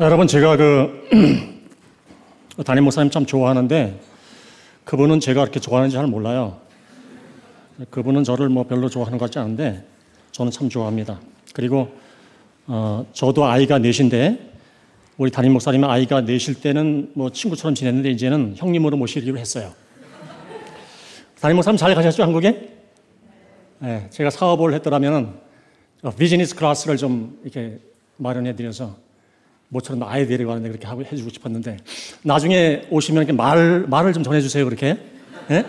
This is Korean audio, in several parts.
여러분 제가 그 담임 목사님 참 좋아하는데 그분은 제가 그렇게 좋아하는지 잘 몰라요. 그분은 저를 뭐 별로 좋아하는 것 같지 않은데 저는 참 좋아합니다. 그리고 어, 저도 아이가 넷인데 우리 담임 목사님은 아이가 넷일 때는 뭐 친구처럼 지냈는데 이제는 형님으로 모시기로 했어요. 담임 목사님 잘 가셨죠 한국에? 네, 제가 사업을 했더라면 비즈니스 클래스를 좀 이렇게 마련해 드려서 모처럼 아이 데리고 가는데 그렇게 하고 해주고 싶었는데 나중에 오시면 이렇게 말 말을 좀 전해주세요 그렇게 예?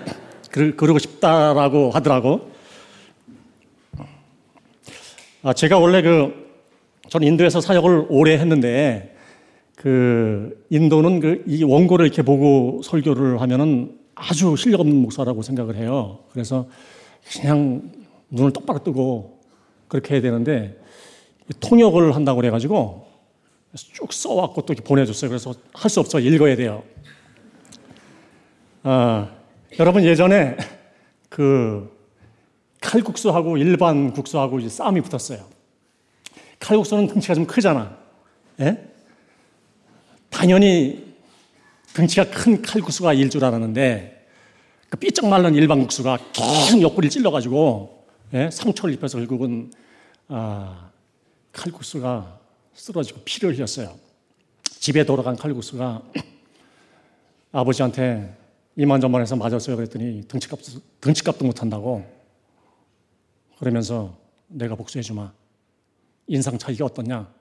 그러, 그러고 싶다라고 하더라고. 아 제가 원래 그 저는 인도에서 사역을 오래 했는데 그 인도는 그 이 원고를 이렇게 보고 설교를 하면은 아주 실력 없는 목사라고 생각을 해요. 그래서 그냥 눈을 똑바로 뜨고 그렇게 해야 되는데 통역을 한다고 그래가지고 쭉 써왔고 또 이렇게 보내줬어요. 그래서 할 수 없어 읽어야 돼요. 아, 여러분 예전에 그 칼국수하고 일반 국수하고 이제 싸움이 붙었어요. 칼국수는 덩치가 좀 크잖아. 예? 당연히 덩치가 큰 칼국수가 일 줄 알았는데 그 삐쩍 말른 일반 국수가 계속 옆구리를 찔러가지고 예? 상처를 입혀서 결국은 아, 칼국수가 쓰러지고 피를 흘렸어요. 집에 돌아간 칼국수가 아버지한테 이만저만해서 맞았어요. 그랬더니 등치값, 등치값도 못한다고 그러면서 내가 복수해주마. 인상 차이가 어떻냐?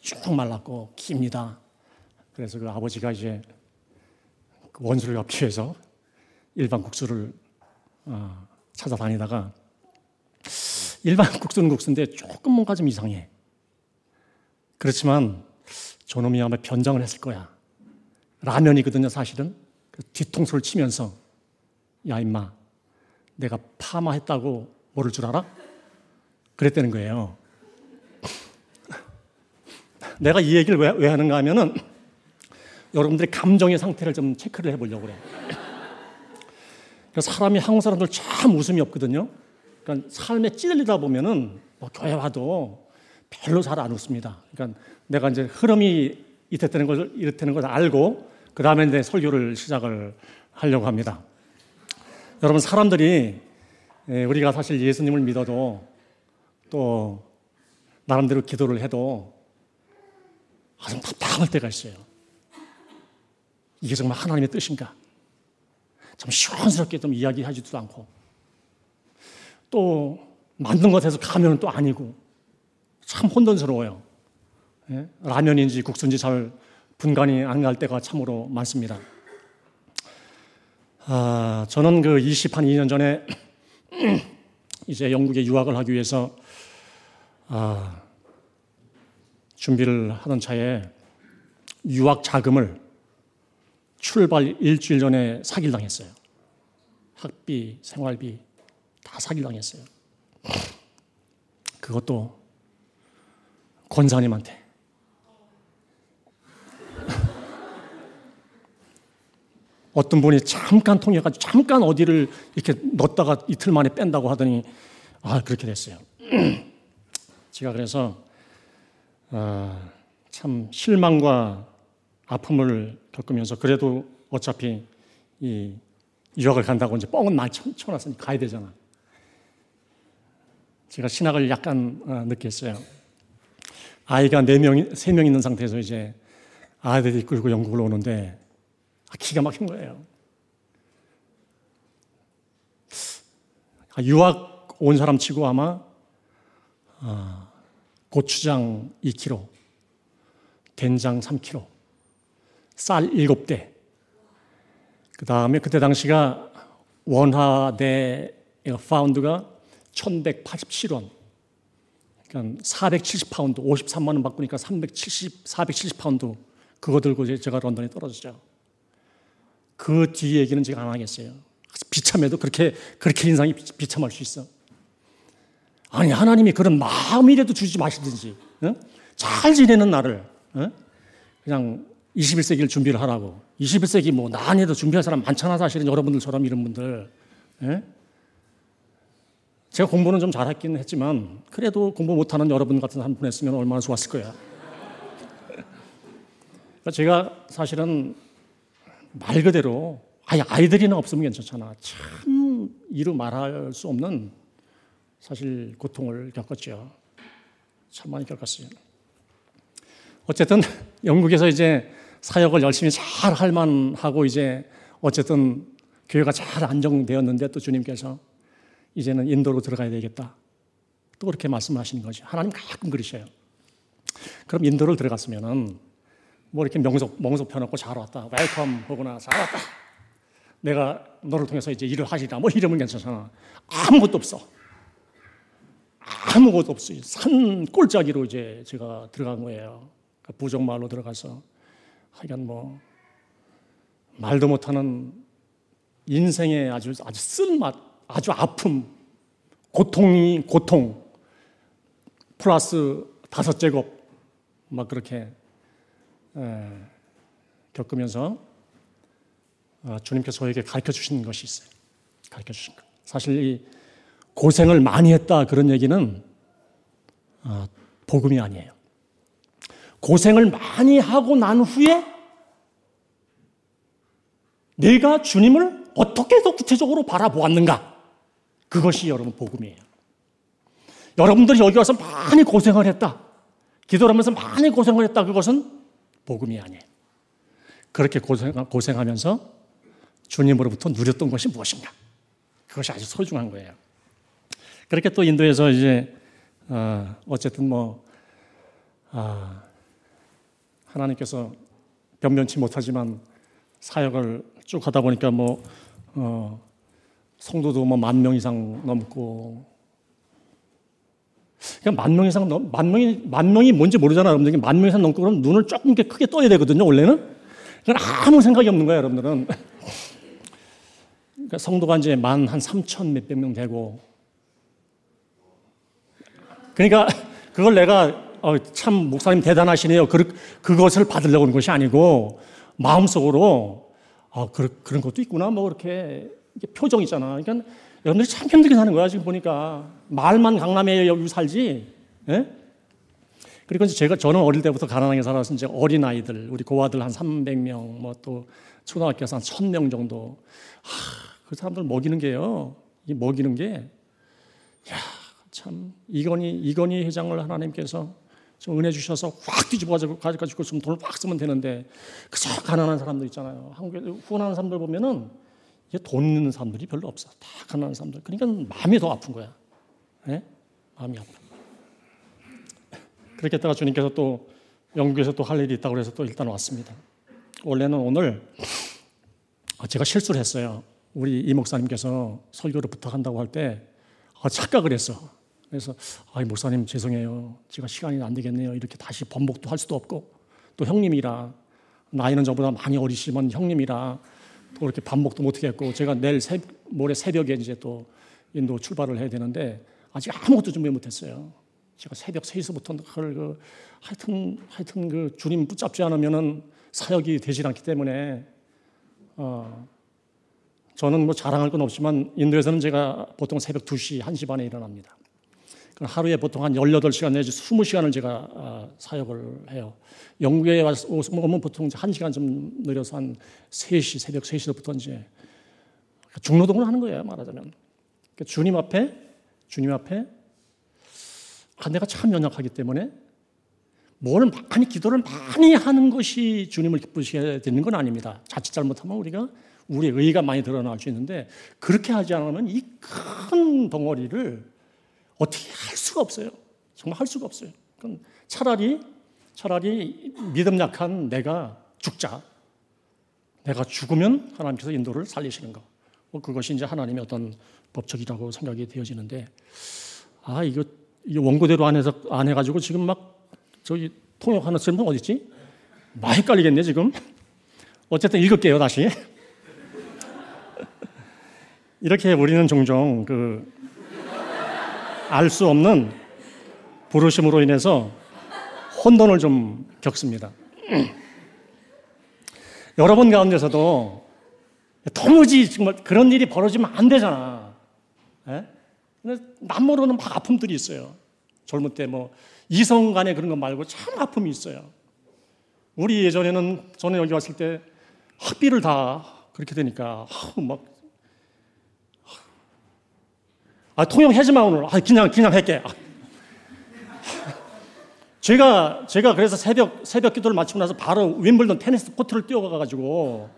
쭉 말랐고 깁니다. 그래서 그 아버지가 이제 그 원수를 위해서 일반 국수를 어, 찾아다니다가 일반 국수는 국수인데 조금 뭔가 좀 이상해. 그렇지만 저놈이 아마 변장을 했을 거야. 라면이거든요, 사실은. 그 뒤통수를 치면서 야 임마, 내가 파마했다고 모를 줄 알아? 그랬다는 거예요. 내가 이 얘기를 왜, 왜 하는가 하면은 여러분들의 감정의 상태를 좀 체크를 해보려고 그래. 사람이 한국 사람들 참 웃음이 없거든요. 그러니까 삶에 찔리다 보면은 뭐 교회 와도 별로 잘 안 웃습니다. 그러니까 내가 이제 흐름이 이렇다는 걸, 이렇다는 걸 알고 그 다음에 이제 설교를 시작을 하려고 합니다. 여러분, 사람들이 예, 우리가 사실 예수님을 믿어도 또 나름대로 기도를 해도 아주 답답할 때가 있어요. 이게 정말 하나님의 뜻인가? 좀 시원스럽게 좀 이야기하지도 않고 또 만든 것에서 가면은 또 아니고 참 혼돈스러워요. 예? 라면인지 국수인지 잘 분간이 안 갈 때가 참으로 많습니다. 아, 저는 그 20, 한 2년 전에 이제 영국에 유학을 하기 위해서 아, 준비를 하던 차에 유학 자금을 출발 일주일 전에 사기를 당했어요. 학비, 생활비 다 사기를 당했어요. 그것도 권사님한테. 어떤 분이 잠깐 통해가지고 잠깐 어디를 이렇게 넣었다가 이틀 만에 뺀다고 하더니 아 그렇게 됐어요. 제가 그래서 아, 참 실망과 아픔을 겪으면서 그래도 어차피 이 유학을 간다고 이제 뻥은 많이 쳐놨으니 가야 되잖아. 제가 신학을 약간 어, 느꼈어요. 아이가 네 명, 세 명 있는 상태에서 이제 아들이 끌고 영국을 오는데 아, 기가 막힌 거예요. 아, 유학 온 사람 치고 아마 아, 고추장 2kg, 된장 3kg, 쌀 7대, 그 다음에 그때 당시가 원화 대 파운드가 1187원, 그러니까 470파운드, 53만 원 바꾸니까 370, 470파운드 그거 들고 제가 런던에 떨어졌죠. 그 뒤 얘기는 제가 안 하겠어요. 비참해도 그렇게 그렇게 인생이 비참할 수 있어. 아니 하나님이 그런 마음이라도 주지 마시든지 어? 잘 지내는 나를 어? 그냥 21세기를 준비를 하라고. 21세기 뭐 나 안 해도 준비할 사람 많잖아 사실은 여러분들처럼 이런 분들. 예? 제가 공부는 좀 잘했긴 했지만 그래도 공부 못하는 여러분 같은 한 분 했으면 얼마나 좋았을 거야. 그러니까 제가 사실은 말 그대로 아예 아이들이나 없으면 괜찮잖아. 참 이루 말할 수 없는 사실 고통을 겪었죠. 참 많이 겪었어요. 어쨌든 영국에서 이제 사역을 열심히 잘 할 만하고 이제 어쨌든 교회가 잘 안정되었는데 또 주님께서 이제는 인도로 들어가야 되겠다. 또 그렇게 말씀하시는 거죠. 하나님 가끔 그러셔요. 그럼 인도를 들어갔으면은 뭐 이렇게 멍석, 멍석 펴놓고 잘 왔다. welcome 보거나 잘 왔다. 내가 너를 통해서 이제 일을 하리라. 뭐 이러면 괜찮잖아. 아무것도 없어. 아무것도 없어요. 산골짜기로 이제 제가 들어간 거예요. 그 부정마을로 들어가서 하여간 뭐 말도 못하는 인생의 아주 아주 쓴맛, 아주 아픔, 고통이 고통 플러스 다섯 제곱 막 그렇게 에, 겪으면서 아, 주님께서 저에게 가르쳐 주신 것이 있어요. 가르쳐 주신 것. 사실 이 고생을 많이 했다 그런 얘기는 아, 복음이 아니에요. 고생을 많이 하고 난 후에 내가 주님을 어떻게 더 구체적으로 바라보았는가? 그것이 여러분 복음이에요. 여러분들이 여기 와서 많이 고생을 했다. 기도를 하면서 많이 고생을 했다. 그것은 복음이 아니에요. 그렇게 고생, 고생하면서 주님으로부터 누렸던 것이 무엇인가? 그것이 아주 소중한 거예요. 그렇게 또 인도에서 이제 어, 어쨌든 뭐 아, 하나님께서 변변치 못하지만 사역을 쭉 하다 보니까 뭐 어, 성도도 뭐 만 명 이상 넘고 그냥 만명 이상 넘, 만 명이, 만 명이 뭔지 모르잖아, 여러분들. 만명 이상 넘고 그럼 눈을 조금 크게 떠야 되거든요, 원래는. 그건 아무 생각이 없는 거예요, 여러분들은. 그러니까 성도가 이제 만 한 삼천 몇백 명 되고. 그러니까 그걸 내가 어, 참 목사님 대단하시네요. 그, 그것을 받으려고 하는 것이 아니고 마음속으로 아, 그, 그런 것도 있구나. 뭐 이렇게 표정 있잖아. 그러니까 여러분들이 참 힘들게 사는 거야, 지금 보니까. 말만 강남에 여기 살지. 예? 그리고 이제 제가, 저는 어릴 때부터 가난하게 살아서 이제 어린아이들, 우리 고아들 한 300명, 뭐 또 초등학교에서 한 1000명 정도. 하, 그 사람들 먹이는 게요. 이 먹이는 게, 야, 참, 이건희, 이건희 회장을 하나님께서 좀 은혜 주셔서 확 뒤집어 가지고 좀 돈을 확 쓰면 되는데, 그저 가난한 사람들 있잖아요. 한국에 후원하는 사람들 보면은 돈 있는 사람들이 별로 없어. 다 가난한 사람들. 그러니까 마음이 더 아픈 거야. 네? 마음이 아파. 그렇게 했다가 주님께서 또 영국에서 또 할 일이 있다고 해서 또 일단 왔습니다. 원래는 오늘 제가 실수를 했어요. 우리 이 목사님께서 설교를 부탁한다고 할때 아, 착각을 했어. 그래서 아, 목사님 죄송해요. 제가 시간이 안 되겠네요. 이렇게 다시 번복도 할 수도 없고 또 형님이라 나이는 저보다 많이 어리시면 형님이라 또 이렇게 반복도 못 하겠고 제가 내일 새, 모레 새벽에 이제 또 인도 출발을 해야 되는데 아직 아무것도 준비 못 했어요. 제가 새벽 3시부터 그걸 그 하여튼 하여튼 그 주님 붙잡지 않으면은 사역이 되질 않기 때문에 어 저는 뭐 자랑할 건 없지만 인도에서는 제가 보통 새벽 2시, 1시 반에 일어납니다. 하루에 보통 한 18시간 내지 20시간을 제가 아, 사역을 해요. 영국에 오면 보통 1시간 좀 느려서 한 3시, 새벽 3시부터 이제 중노동을 하는 거예요, 말하자면. 그러니까 주님 앞에, 주님 앞에, 아, 내가 참 연약하기 때문에 뭘 많이, 기도를 많이 하는 것이 주님을 기쁘시게 되는 건 아닙니다. 자칫 잘못하면 우리가 우리의 의가 많이 드러날 수 있는데 그렇게 하지 않으면 이 큰 덩어리를 어떻게 할 수가 없어요. 정말 할 수가 없어요. 그럼 차라리 차라리 믿음 약한 내가 죽자. 내가 죽으면 하나님께서 인도를 살리시는 거. 뭐 그것이 이제 하나님의 어떤 법칙이라고 생각이 되어지는데 아 이거 이 원고대로 안 해서 안 해가지고 지금 막 저기 통역하는 사람 어디 있지? 많이 헷갈리겠네 지금. 어쨌든 읽을게요 다시. 이렇게 우리는 종종 그 알 수 없는 부르심으로 인해서 혼돈을 좀 겪습니다. 여러분 가운데서도 도무지 정말 그런 일이 벌어지면 안 되잖아. 예? 근데 남 모르는 막 아픔들이 있어요. 젊을 때 뭐 이성 간에 그런 거 말고 참 아픔이 있어요. 우리 예전에는 저는 여기 왔을 때 학비를 다 그렇게 되니까 막 아, 통역하지 마 오늘. 아, 그냥 그냥 할게. 아. 제가 제가 그래서 새벽 새벽 기도를 마치고 나서 바로 윈블던 테니스 코트를 뛰어가 가지고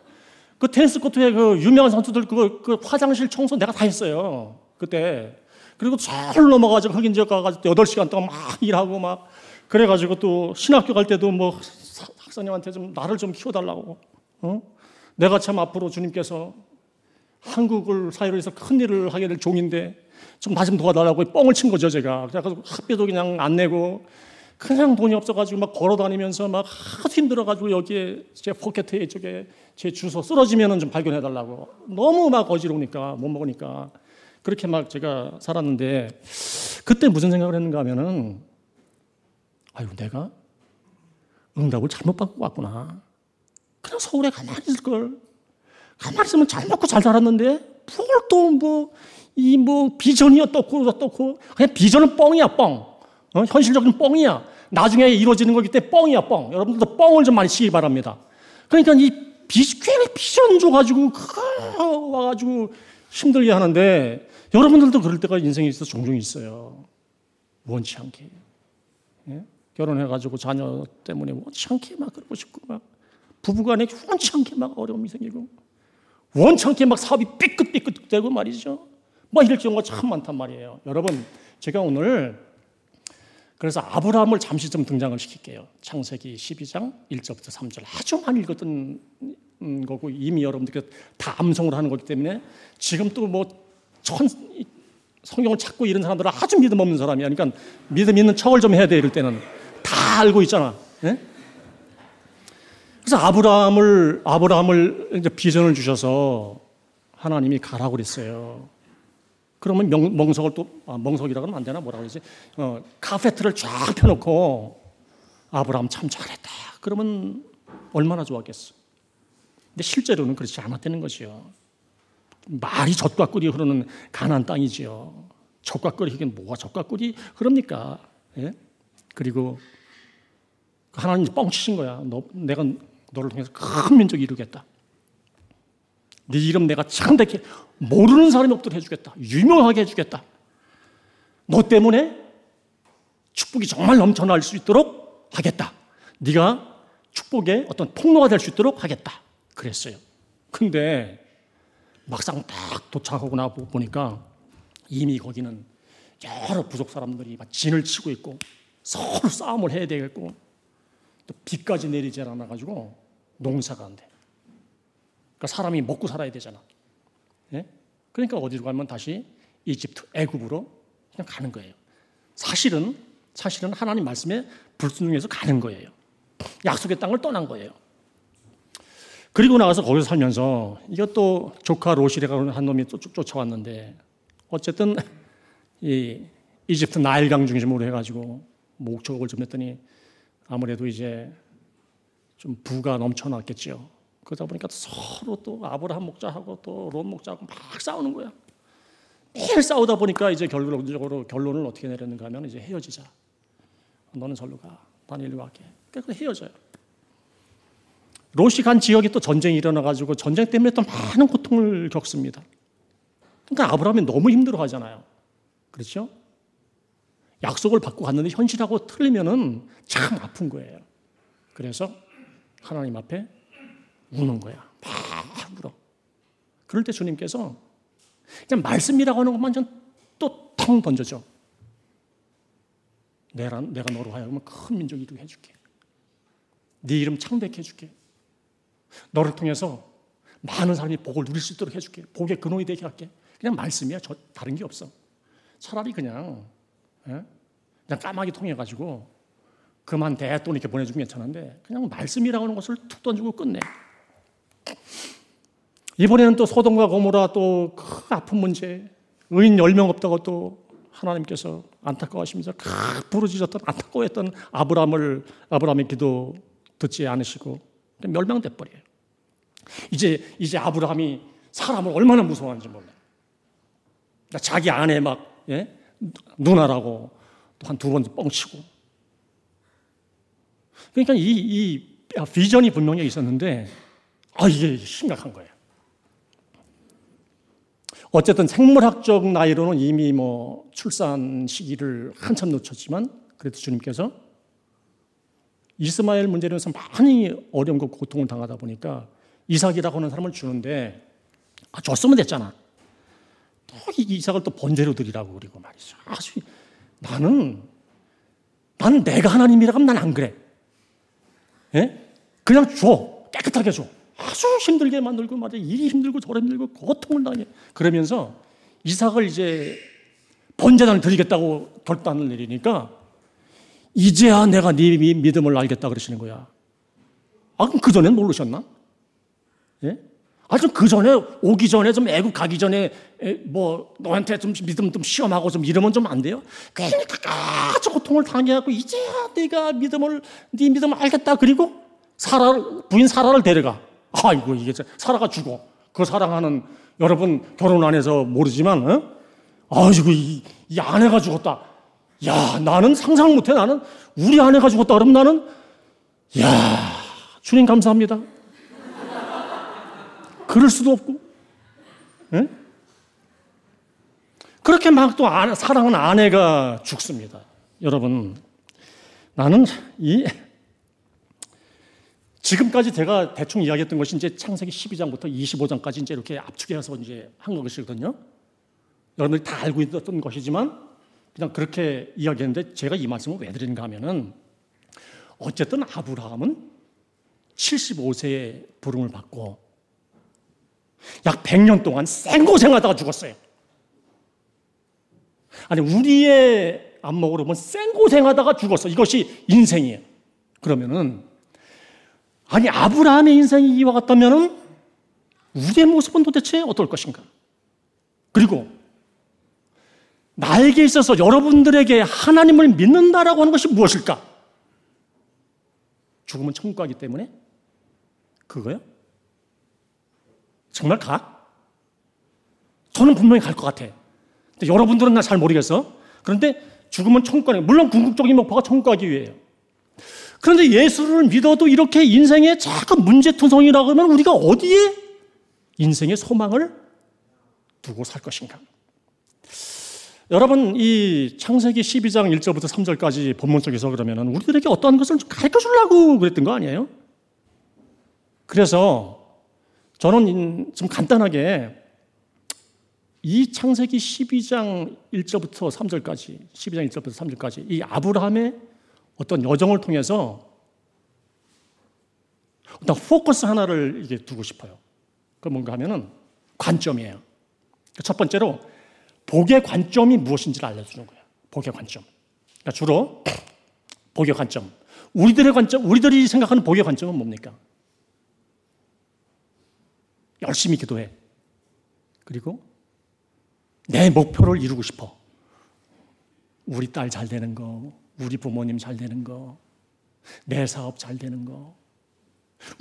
그 테니스 코트에 그 유명한 선수들 그, 그 화장실 청소 내가 다 했어요. 그때. 그리고 잘 넘어가지고 흑인 지역 가가지고 8시간 동안 막 일하고 막 그래가지고 또 신학교 갈 때도 뭐 학사님한테 좀 나를 좀 키워달라고. 어? 내가 참 앞으로 주님께서 한국을 사회로 해서 큰 일을 하게 될 종인데 좀나좀 도와달라고 뻥을 친 거죠, 제가. 그래서 학비도 그냥 안 내고 그냥 돈이 없어가지고 막 걸어 다니면서 막 하도 힘들어가지고 여기에 제 포켓에 쪽에 제 주소 쓰러지면은 좀 발견해달라고. 너무 막 어지러우니까 못 먹으니까. 그렇게 막 제가 살았는데 그때 무슨 생각을 했는가 하면은 아유, 내가 응답을 잘못 받고 왔구나. 그냥 서울에 가만히 있을 걸. 가만히 있으면 잘 먹고 잘 살았는데, 뭘또 뭐, 이 뭐, 비전이야, 떴고, 떴고. 그냥 비전은 뻥이야, 뻥. 어? 현실적인 뻥이야. 나중에 이루어지는 거기 때문에 뻥이야, 뻥. 여러분들도 뻥을 좀 많이 치기 바랍니다. 그러니까 이 비, 괜히 비전 줘가지고, 와가지고 힘들게 하는데, 여러분들도 그럴 때가 인생에 있어서 종종 있어요. 원치 않게. 예? 결혼해가지고 자녀 때문에 원치 않게 막 그러고 싶고 막 부부간에 원치 않게 막 어려움이 생기고 원치 않게 막 사업이 삐끗삐끗되고 말이죠. 뭐 이럴 경우가 참 많단 말이에요. 여러분 제가 오늘 그래서 아브라함을 잠시 좀 등장을 시킬게요. 창세기 12장 1절부터 3절 아주 많이 읽었던 거고 이미 여러분들 다 암송을 하는 거기 때문에 지금 또뭐 성경을 찾고 이런 사람들은 아주 믿음 없는 사람이야. 그러니까 믿음 있는 척을 좀 해야 돼 이럴 때는 다 알고 있잖아. 예? 그래서 아브라함을 아브라함을 이제 비전을 주셔서 하나님이 가라고 그랬어요. 그러면 명, 멍석을 또 아, 멍석이라 그러면 안 되나 뭐라 그러지? 어, 카페트를 쫙 펴놓고 아브라함 참 잘했다. 그러면 얼마나 좋았겠어. 근데 실제로는 그렇지 않았다는 것이요. 말이 젖과 꿀이 흐르는 가난 땅이지요. 젖과 꿀이 이게 뭐가 젖과 꿀이 흐릅니까? 예? 그리고 하나님 뻥치신 거야. 너, 내가 너를 통해서 큰 민족 이루겠다. 네 이름 내가 창대케 모르는 사람이 없도록 해주겠다. 유명하게 해주겠다. 너 때문에 축복이 정말 넘쳐날 수 있도록 하겠다. 네가 축복의 어떤 통로가 될 수 있도록 하겠다. 그랬어요. 근데 막상 딱 도착하고 나 보니까 이미 거기는 여러 부족 사람들이 막 진을 치고 있고 서로 싸움을 해야 되겠고 또 비까지 내리지 않아 가지고 농사가 안 돼. 그러니까 사람이 먹고 살아야 되잖아. 예? 그러니까 어디로 가면 다시 이집트, 애굽으로 그냥 가는 거예요. 사실은 사실은 하나님 말씀에 불순종해서 가는 거예요. 약속의 땅을 떠난 거예요. 그리고 나가서 거기서 살면서 이것도 조카 로시레가 한 놈이 또 쫓아왔는데 어쨌든 이 이집트 나일강 중심으로 해가지고 목적을 좀 했더니 아무래도 이제 좀 부가 넘쳐났겠죠. 그러다 보니까 서로 또 아브라함 목자하고 또 론 목자하고 막 싸우는 거야. 매일 싸우다 보니까 이제 결론적으로 결론을 어떻게 내렸는가 하면 이제 헤어지자. 너는 절로 가. 나는 일로 갈게. 그래서 헤어져요. 롯이 간 지역에 또 전쟁이 일어나가지고 전쟁 때문에 또 많은 고통을 겪습니다. 그러니까 아브라함이 너무 힘들어 하잖아요. 그렇죠? 약속을 받고 갔는데 현실하고 틀리면은 참 아픈 거예요. 그래서 하나님 앞에 우는 거야. 막 울어. 그럴 때 주님께서 그냥 말씀이라고 하는 것만 또텅 던져줘. 내가, 내가 너로 하여금 큰 민족 이루게 해줄게. 네 이름 창백해 줄게. 너를 통해서 많은 사람이 복을 누릴 수 있도록 해줄게. 복의 근원이 되게 할게. 그냥 말씀이야. 저 다른 게 없어. 차라리 그냥 예? 그냥 까마귀 통해 가지고 그만 대돈 이렇게 보내주면 괜찮은데 그냥 말씀이라고 하는 것을 툭 던지고 끝내. 이번에는 또 소돔과 고모라 또 큰 아픈 문제, 의인 10명 없다고 또 하나님께서 안타까워하시면서 부르짖었던 안타까워했던 아브라함을 아브라함의 기도 듣지 않으시고 멸망돼 버려요. 이제 이제 아브라함이 사람을 얼마나 무서워하는지 몰라. 자기 아내 막 예? 누나라고 또 한 두 번 뻥치고. 그러니까 이, 이 비전이 분명히 있었는데 아 이게 심각한 거예요. 어쨌든 생물학적 나이로는 이미 뭐 출산 시기를 한참 놓쳤지만 그래도 주님께서 이스마엘 문제로서 많이 어려움과 고통을 당하다 보니까 이삭이라고 하는 사람을 주는데 아, 줬으면 됐잖아. 또 이삭을 또 번제로 드리라고 그리고 말이죠. 아주 나는 나는 내가 하나님이라고 하면 난 안 그래. 예? 그냥 줘. 깨끗하게 줘. 아주 힘들게 만들고 말이야. 일이 힘들고 저래 힘들고 고통을 당해. 그러면서 이삭을 이제 번제단을 드리겠다고 결단을 내리니까 이제야 내가 네 믿음을 알겠다 그러시는 거야. 아, 그럼 그전엔 모르셨나? 예? 아, 좀 그 전에, 오기 전에, 좀 애국 가기 전에, 뭐, 너한테 좀 믿음 좀 시험하고 좀 이러면 좀 안 돼요? 그러니까 아주 고통을 당해갖고, 이제야 내가 믿음을, 네 믿음을 알겠다. 그리고 사라, 부인 사라를 데려가. 아이고, 이게 사라가 죽어. 그 사랑하는 여러분 결혼 안 해서 모르지만, 어? 아이고, 이, 이 아내가 죽었다. 야, 나는 상상 못해. 나는 우리 아내가 죽었다. 그러면 나는, 야, 주님 감사합니다. 그럴 수도 없고. 네? 그렇게 막 또 사랑하는 아내가 죽습니다. 여러분, 나는 이 지금까지 제가 대충 이야기했던 것이 이제 창세기 12장부터 25장까지 이제 이렇게 압축해서 이제 한 것이거든요. 여러분들이 다 알고 있었던 것이지만 그냥 그렇게 이야기했는데 제가 이 말씀을 왜 드리는가 하면은 어쨌든 아브라함은 75세에 부름을 받고 약 100년 동안 생고생하다가 죽었어요. 아니, 우리의 안목으로 보면 생고생하다가 죽었어. 이것이 인생이에요. 그러면은, 아니, 아브라함의 인생이 이와 같다면은, 우리의 모습은 도대체 어떨 것인가? 그리고, 나에게 있어서 여러분들에게 하나님을 믿는다라고 하는 것이 무엇일까? 죽으면 천국 가기 때문에? 그거요? 정말 가? 저는 분명히 갈 것 같아. 근데 여러분들은 나 잘 모르겠어. 그런데 죽으면 천국 가는, 물론 궁극적인 목표가 천국 가기 위해요. 그런데 예수를 믿어도 이렇게 인생에 자꾸 문제투성이라고 하면 우리가 어디에 인생의 소망을 두고 살 것인가? 여러분, 이 창세기 12장 1절부터 3절까지 본문 속에서 그러면 우리들에게 어떠한 것을 좀 가르쳐 주려고 그랬던 거 아니에요? 그래서 저는 좀 간단하게 이 창세기 12장 1절부터 3절까지, 12장 1절부터 3절까지 이 아브라함의 어떤 여정을 통해서 어떤 포커스 하나를 이게 두고 싶어요. 그 뭔가 하면은 관점이에요. 첫 번째로 복의 관점이 무엇인지를 알려주는 거예요. 복의 관점. 그러니까 주로 복의 관점. 우리들의 관점, 우리들이 생각하는 복의 관점은 뭡니까? 열심히 기도해. 그리고 내 목표를 이루고 싶어. 우리 딸 잘 되는 거, 우리 부모님 잘 되는 거, 내 사업 잘 되는 거,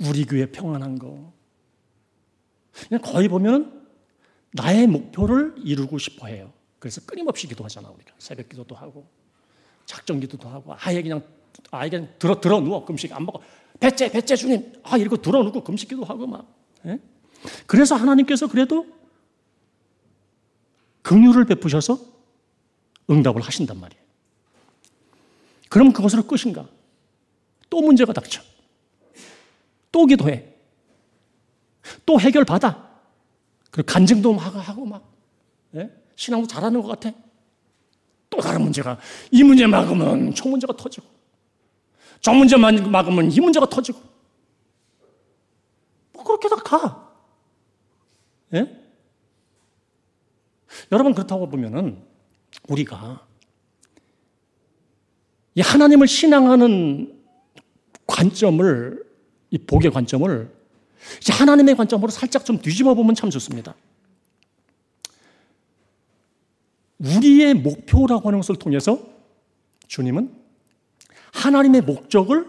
우리 교회 평안한 거. 그냥 거의 보면 나의 목표를 이루고 싶어 해요. 그래서 끊임없이 기도하잖아, 우리가. 새벽 기도도 하고, 작정 기도도 하고, 아예 그냥, 아예 그냥 들어, 들어 누워, 금식 안 먹어. 배째, 배째 주님. 아, 이러고 들어 누고 금식 기도하고 막. 예? 그래서 하나님께서 그래도 긍휼을 베푸셔서 응답을 하신단 말이에요. 그럼 그것으로 끝인가? 또 문제가 닥쳐. 또 기도해. 또 해결받아. 그리고 간증도 하고 막. 예? 신앙도 잘하는 것 같아. 또 다른 문제가 이 문제 막으면 저 문제가 터지고 저 문제 막으면 이 문제가 터지고 뭐 그렇게 다 가. 예? 여러분 그렇다고 보면은 우리가 이 하나님을 신앙하는 관점을 이 복의 관점을 하나님의 관점으로 살짝 좀 뒤집어 보면 참 좋습니다. 우리의 목표라고 하는 것을 통해서 주님은 하나님의 목적을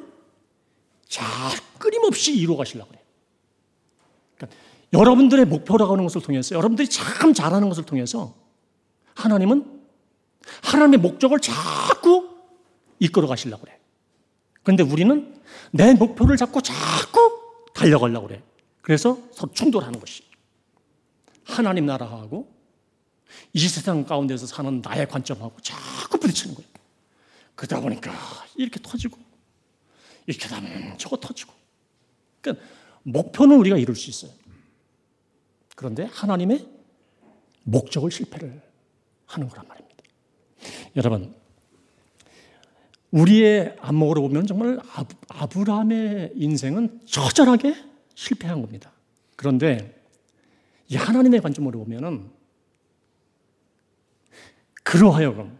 잘 끊임없이 이루어 가시려고 해요. 여러분들의 목표라고 하는 것을 통해서 여러분들이 참 잘하는 것을 통해서 하나님은 하나님의 목적을 자꾸 이끌어 가시려고 그래. 그런데 우리는 내 목표를 잡고 자꾸 달려가려고 그래. 그래서 서로 충돌하는 것이. 하나님 나라하고 이 세상 가운데서 사는 나의 관점하고 자꾸 부딪히는 거예요. 그러다 보니까 이렇게 터지고 이렇게 하면 저거 터지고. 그러니까 목표는 우리가 이룰 수 있어요. 그런데 하나님의 목적을 실패를 하는 거란 말입니다. 여러분, 우리의 안목으로 보면 정말 아브라함의 인생은 처절하게 실패한 겁니다. 그런데 이 하나님의 관점으로 보면은 그러하여금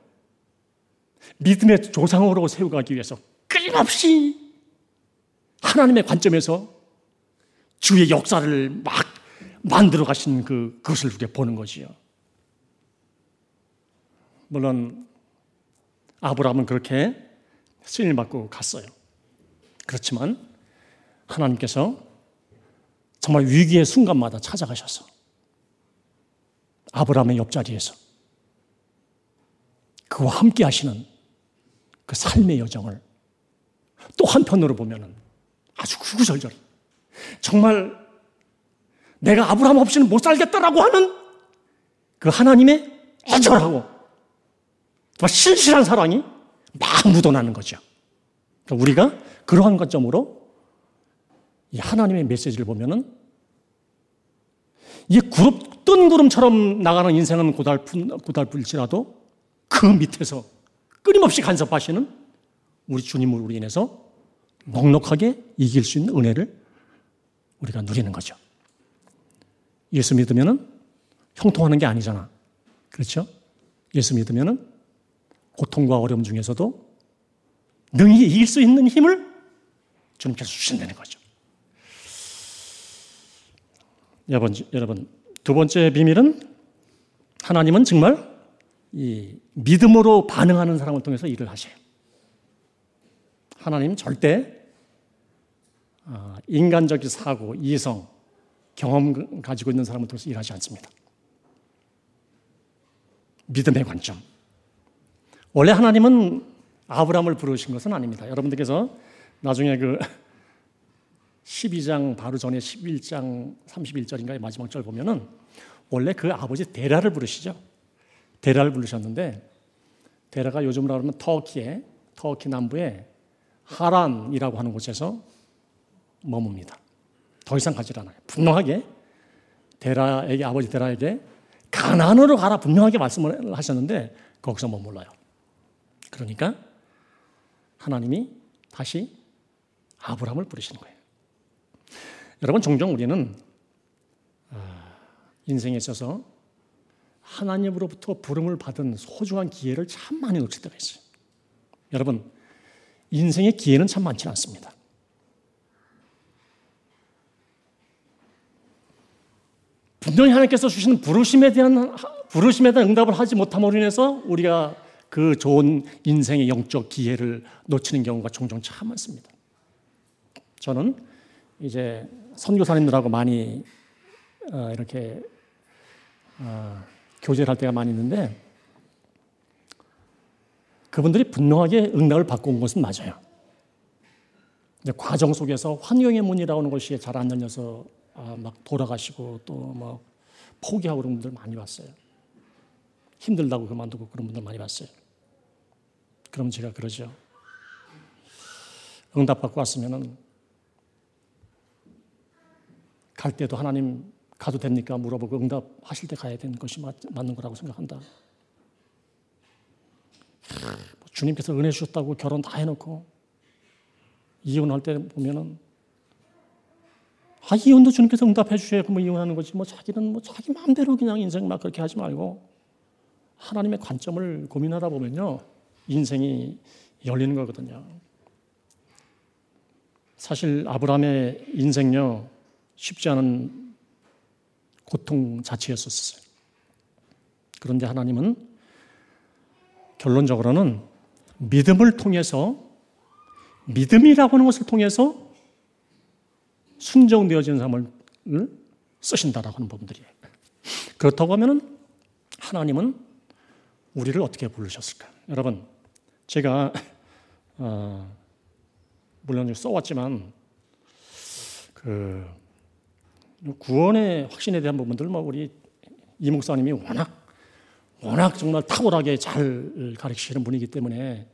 믿음의 조상으로 세워가기 위해서 끊임없이 하나님의 관점에서 주의 역사를 막 만들어 가신 그, 그것을 우리가 보는 것이요. 물론, 아브라함은 그렇게 쓰임 받고 갔어요. 그렇지만, 하나님께서 정말 위기의 순간마다 찾아가셔서 아브라함의 옆자리에서 그와 함께 하시는 그 삶의 여정을 또 한편으로 보면 아주 구구절절 정말 내가 아브라함 없이는 못 살겠다라고 하는 그 하나님의 애절하고 신실한 사랑이 막 묻어나는 거죠. 그러니까 우리가 그러한 관점으로 이 하나님의 메시지를 보면은 이 구름, 뜬 구름처럼 나가는 인생은 고달픈, 고달플지라도 그 밑에서 끊임없이 간섭하시는 우리 주님으로 인해서 넉넉하게 이길 수 있는 은혜를 우리가 누리는 거죠. 예수 믿으면은 형통하는 게 아니잖아. 그렇죠? 예수 믿으면은 고통과 어려움 중에서도 능히 이길 수 있는 힘을 주님께서 주신다는 거죠. 여러분, 두 번째 비밀은 하나님은 정말 이 믿음으로 반응하는 사람을 통해서 일을 하셔요. 하나님 절대 어, 인간적인 사고, 이성, 경험 가지고 있는 사람을 통해서 일하지 않습니다. 믿음의 관점. 원래 하나님은 아브라함을 부르신 것은 아닙니다. 여러분들께서 나중에 그 12장 바로 전에 11장 31절인가의 마지막 절 보면은 원래 그 아버지 데라를 부르시죠. 데라를 부르셨는데 데라가 요즘으로 하면 터키에 터키 남부에 하란이라고 하는 곳에서 머뭅니다. 더 이상 가지 않아요. 분명하게 데라에게 아버지 데라에게 가난으로 가라 분명하게 말씀을 하셨는데 거기서 머물러요. 그러니까 하나님이 다시 아브라함을 부르시는 거예요. 여러분 종종 우리는 아, 인생에 있어서 하나님으로부터 부름을 받은 소중한 기회를 참 많이 놓칠 때가 있어요. 여러분 인생의 기회는 참 많지 않습니다. 분명히 하나님께서 주시는 부르심에 대한 부르심에 대한 응답을 하지 못함으로 인해서 우리가 그 좋은 인생의 영적 기회를 놓치는 경우가 종종 참 많습니다. 저는 이제 선교사님들하고 많이 어, 이렇게 어, 교제를 할 때가 많이 있는데 그분들이 분명하게 응답을 받고 온 것은 맞아요. 과정 속에서 환경의 문이라고 하는 것이 잘 안 열려서 아, 막 돌아가시고 또뭐 포기하고 그런 분들 많이 봤어요. 힘들다고 그만두고 그런 분들 많이 봤어요. 그럼 제가 그러죠. 응답받고 왔으면은 갈 때도 하나님 가도 됩니까? 물어보고 응답하실 때 가야 되는 것이 맞, 는 거라고 생각한다. 뭐 주님께서 은혜 주셨다고 결혼 다 해놓고 이혼할 때 보면은 아, 이혼도 주님께서 응답해 주셔야 뭐 이혼하는 거지. 뭐 자기는 뭐 자기 마음대로 그냥 인생 막 그렇게 하지 말고 하나님의 관점을 고민하다 보면요. 인생이 열리는 거거든요. 사실 아브라함의 인생요. 쉽지 않은 고통 자체였었어요. 그런데 하나님은 결론적으로는 믿음을 통해서 믿음이라고 하는 것을 통해서 순정되어진 삶을 쓰신다라고 하는 부분들이에요. 그렇다고 하면은 하나님은 우리를 어떻게 부르셨을까? 여러분, 제가 어, 물론 써왔지만 그 구원의 확신에 대한 부분들 뭐 우리 이 목사님이 워낙 워낙 정말 탁월하게 잘 가르치시는 분이기 때문에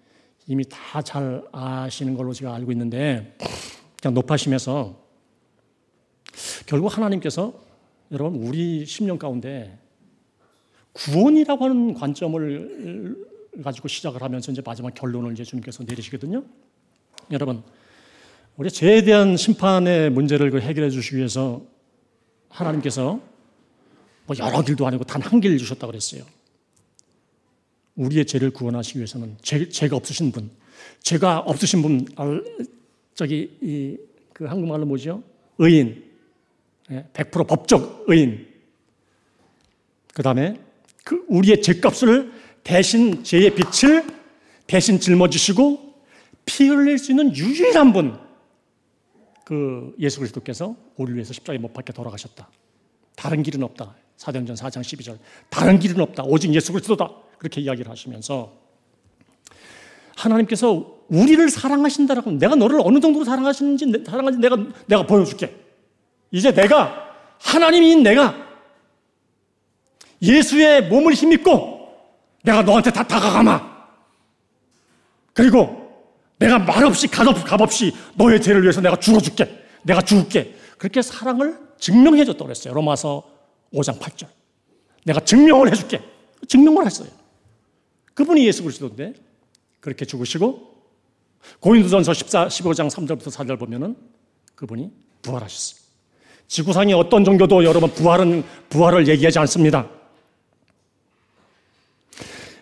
이미 다 잘 아시는 걸로 제가 알고 있는데 그냥 높아심에서 결국 하나님께서 여러분 우리 심령 가운데 구원이라고 하는 관점을 가지고 시작을 하면서 이제 마지막 결론을 이제 주님께서 내리시거든요. 여러분 우리 죄에 대한 심판의 문제를 그 해결해 주시기 위해서 하나님께서 뭐 여러 길도 아니고 단 한길 주셨다 그랬어요. 우리의 죄를 구원하시기 위해서는 죄, 죄가 없으신 분, 죄가 없으신 분, 저기 이, 그 한국말로 뭐죠? 의인, 100% 예, 법적 의인. 그 다음에 그 우리의 죄값을 대신 죄의 빛을 대신 짊어지시고 피 흘릴 수 있는 유일한 분, 그 예수 그리스도께서 우리를 위해서 십자가에 못 박혀 돌아가셨다. 다른 길은 없다. 사도행전 4장 12절. 다른 길은 없다. 오직 예수 그리스도다. 그렇게 이야기를 하시면서 하나님께서 우리를 사랑하신다라고 내가 너를 어느 정도로 사랑하시는지 사랑하는지 내가 내가 보여줄게. 이제 내가 하나님인 내가 예수의 몸을 힘입고 내가 너한테 다 다가가마. 그리고 내가 말없이 값없이 너의 죄를 위해서 내가 죽어줄게. 내가 죽을게. 그렇게 사랑을 증명해 줬다고 그랬어요. 로마서 5장 8절. 내가 증명을 해줄게. 증명을 했어요. 그분이 예수 그리스도인데 그렇게 죽으시고 고린도전서 14, 15장 3절부터 4절 보면은 그분이 부활하셨어요. 지구상의 어떤 종교도 여러분 부활은 부활을 얘기하지 않습니다.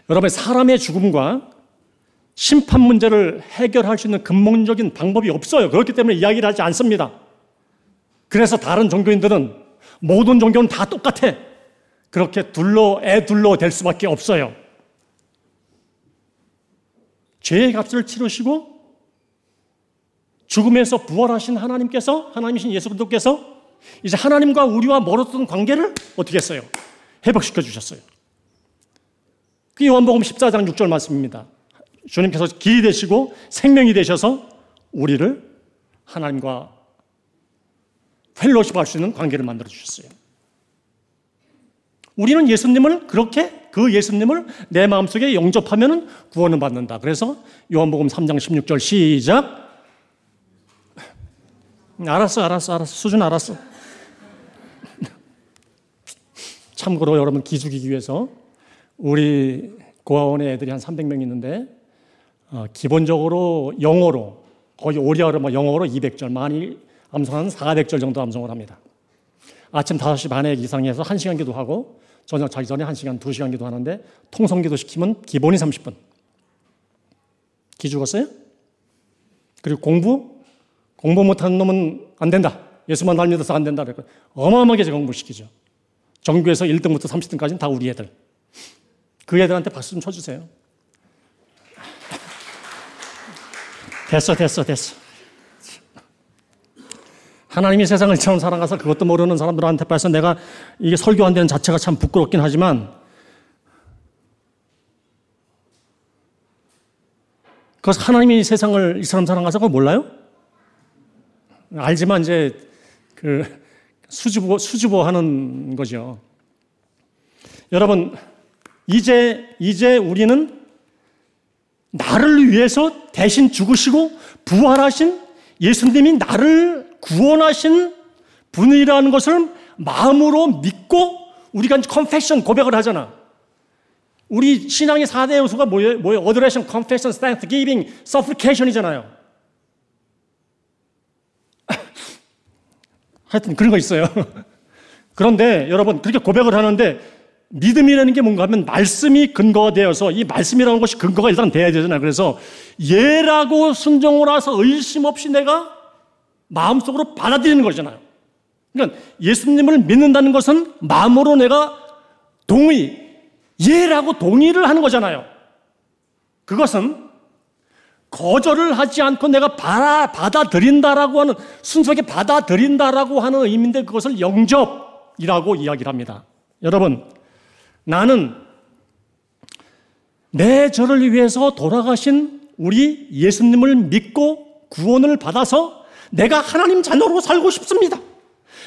여러분 사람의 죽음과 심판 문제를 해결할 수 있는 근본적인 방법이 없어요. 그렇기 때문에 이야기를 하지 않습니다. 그래서 다른 종교인들은 모든 종교는 다 똑같아. 그렇게 둘러 애 둘러 될 수밖에 없어요. 죄의 값을 치르시고 죽음에서 부활하신 하나님께서 하나님이신 예수 그리스도께서 이제 하나님과 우리와 멀었던 관계를 어떻게 했어요? 회복시켜 주셨어요. 그 요한복음 14장 6절 말씀입니다. 주님께서 길이 되시고 생명이 되셔서 우리를 하나님과 펠로십 할 수 있는 관계를 만들어 주셨어요. 우리는 예수님을 그렇게 그 예수님을 내 마음속에 영접하면 구원을 받는다. 그래서 요한복음 3장 16절 시작. 알았어, 알았어, 알았어. 수준 알았어. 참고로 여러분 기죽이기 위해서 우리 고아원에 애들이 한 300명 있는데 어, 기본적으로 영어로 거의 오리아로 뭐 영어로 200절 많이 암송하는 400절 정도 암송을 합니다. 아침 5시 반에 이상해서 1시간 기도하고 저녁 자기 전에 1시간, 2시간 기도하는데 통성 기도 시키면 기본이 30분. 기죽었어요? 그리고 공부? 공부 못하는 놈은 안 된다. 예수만 날 믿어서 안 된다. 어마어마하게 공부시키죠. 전교에서 1등부터 30등까지는 다 우리 애들. 그 애들한테 박수 좀 쳐주세요. 됐어, 됐어, 됐어. 하나님이 세상을 처럼 사랑해서 그것도 모르는 사람들한테 봐서 내가 이게 설교 안 되는 자체가 참 부끄럽긴 하지만 그것 하나님이 세상을 이처럼 사랑해서 그걸 몰라요? 알지만 이제 그 수줍어, 수줍어 하는 거죠. 여러분, 이제, 이제 우리는 나를 위해서 대신 죽으시고 부활하신 예수님이 나를 구원하신 분이라는 것을 마음으로 믿고 우리가 confession 고백을 하잖아. 우리 신앙의 4대 요소가 뭐예요? 뭐예요? adoration, confession, thanksgiving, supplication이잖아요. 하여튼 그런 거 있어요. 그런데 여러분 그렇게 고백을 하는데 믿음이라는 게 뭔가 하면 말씀이 근거가 되어서 이 말씀이라는 것이 근거가 일단 돼야 되잖아요. 그래서 예라고 순종을 해서 의심 없이 내가 마음속으로 받아들이는 거잖아요. 그러니까 예수님을 믿는다는 것은 마음으로 내가 동의, 예라고 동의를 하는 거잖아요. 그것은 거절을 하지 않고 내가 받아, 받아들인다라고 하는, 순수하게 받아들인다라고 하는 의미인데 그것을 영접이라고 이야기를 합니다. 여러분, 나는 내 저를 위해서 돌아가신 우리 예수님을 믿고 구원을 받아서 내가 하나님 자녀로 살고 싶습니다.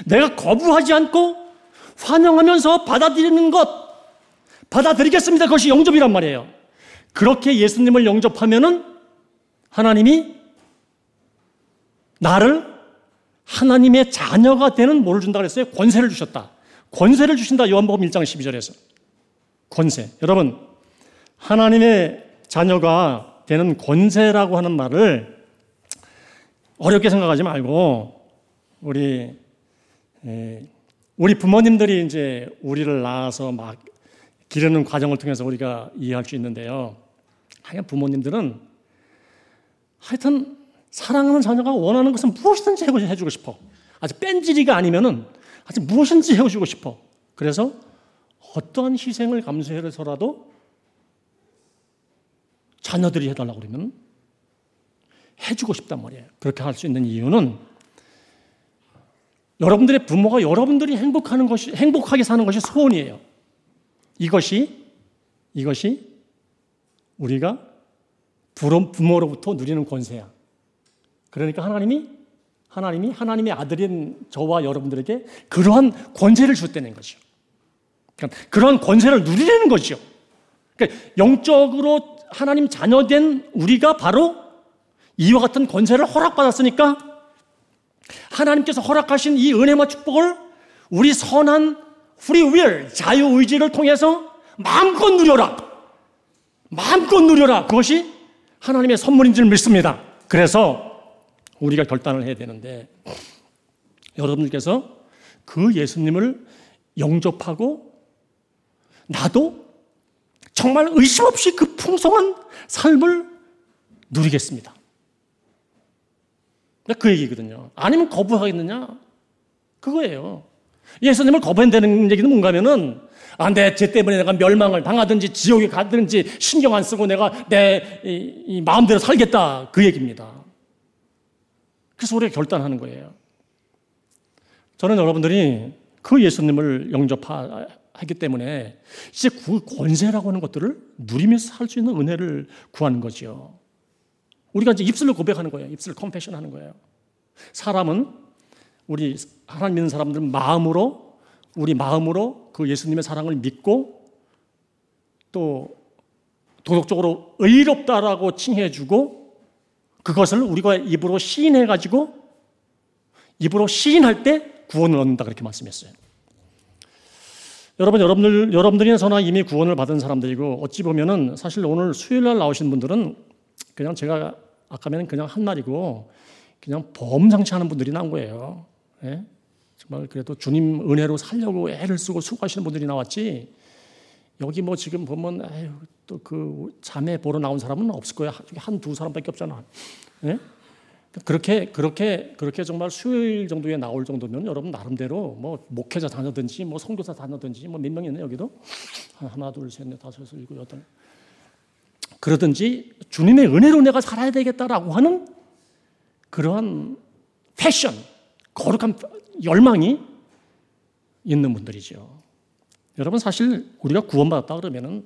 내가 거부하지 않고 환영하면서 받아들이는 것, 받아들이겠습니다. 그것이 영접이란 말이에요. 그렇게 예수님을 영접하면은 하나님이 나를 하나님의 자녀가 되는 뭐를 준다 그랬어요? 권세를 주셨다. 권세를 주신다. 요한복음 1장 12절에서. 권세. 여러분, 하나님의 자녀가 되는 권세라고 하는 말을 어렵게 생각하지 말고 우리 우리 부모님들이 이제 우리를 낳아서 막 기르는 과정을 통해서 우리가 이해할 수 있는데요. 하여간 부모님들은 하여튼 사랑하는 자녀가 원하는 것은 무엇이든지 해주고 싶어. 아주 뺀질이가 아니면은 아주 무엇인지 해주고 싶어. 그래서 어떠한 희생을 감수해서라도 자녀들이 해달라고 그러면 해주고 싶단 말이에요. 그렇게 할 수 있는 이유는 여러분들의 부모가 여러분들이 행복하는 것이, 행복하게 사는 것이 소원이에요. 이것이, 이것이 우리가 부모로부터 누리는 권세야. 그러니까 하나님이, 하나님이 하나님의 아들인 저와 여러분들에게 그러한 권세를 줬다는 거죠. 그러니까 그러한 권세를 누리려는 거죠. 그러니까 영적으로 하나님 자녀된 우리가 바로 이와 같은 권세를 허락받았으니까 하나님께서 허락하신 이 은혜와 축복을 우리 선한 free will, 자유의지를 통해서 마음껏 누려라. 마음껏 누려라. 그것이 하나님의 선물인 줄 믿습니다. 그래서 우리가 결단을 해야 되는데 여러분들께서 그 예수님을 영접하고 나도 정말 의심 없이 그 풍성한 삶을 누리겠습니다. 그 얘기거든요. 아니면 거부하겠느냐? 그거예요. 예수님을 거부한다는 얘기는 뭔가 하면은, 아, 내, 죄 때문에 내가 멸망을 당하든지 지옥에 가든지 신경 안 쓰고 내가 내 이, 이 마음대로 살겠다. 그 얘기입니다. 그래서 우리가 결단하는 거예요. 저는 여러분들이 그 예수님을 영접하 기 때문에 이제 그 권세라고 하는 것들을 누리면서 살 수 있는 은혜를 구하는 거죠. 우리가 이제 입술로 고백하는 거예요. 입술 컴패션 하는 거예요. 사람은 우리 하나님 믿는 사람들은 마음으로 우리 마음으로 그 예수님의 사랑을 믿고 또 도덕적으로 의롭다라고 칭해주고 그것을 우리가 입으로 시인해가지고 입으로 시인할 때 구원을 얻는다 그렇게 말씀했어요. 여러분, 여러분들, 여러분들이나 저나 이미 구원을 받은 사람들이고 어찌 보면은 사실 오늘 수요일 날 나오신 분들은 그냥 제가 아까면 그냥 한 말이고 그냥 범상치 않은 분들이 나온 거예요. 예? 정말 그래도 주님 은혜로 살려고 애를 쓰고 수고하시는 분들이 나왔지. 여기 뭐 지금 보면 또그 자매 보러 나온 사람은 없을 거야. 한두 사람밖에 없잖아. 예? 그렇게 그렇게 그렇게 정말 수요일 정도에 나올 정도면 여러분 나름대로 뭐 목회자 다녀든지 뭐 선교사 다녀든지 뭐 몇 명 있네 여기도 하나 둘 셋 넷 다섯 여섯 일곱 여덟 그러든지 주님의 은혜로 내가 살아야 되겠다라고 하는 그러한 패션, 거룩한 열망이 있는 분들이죠. 여러분 사실 우리가 구원받았다 그러면은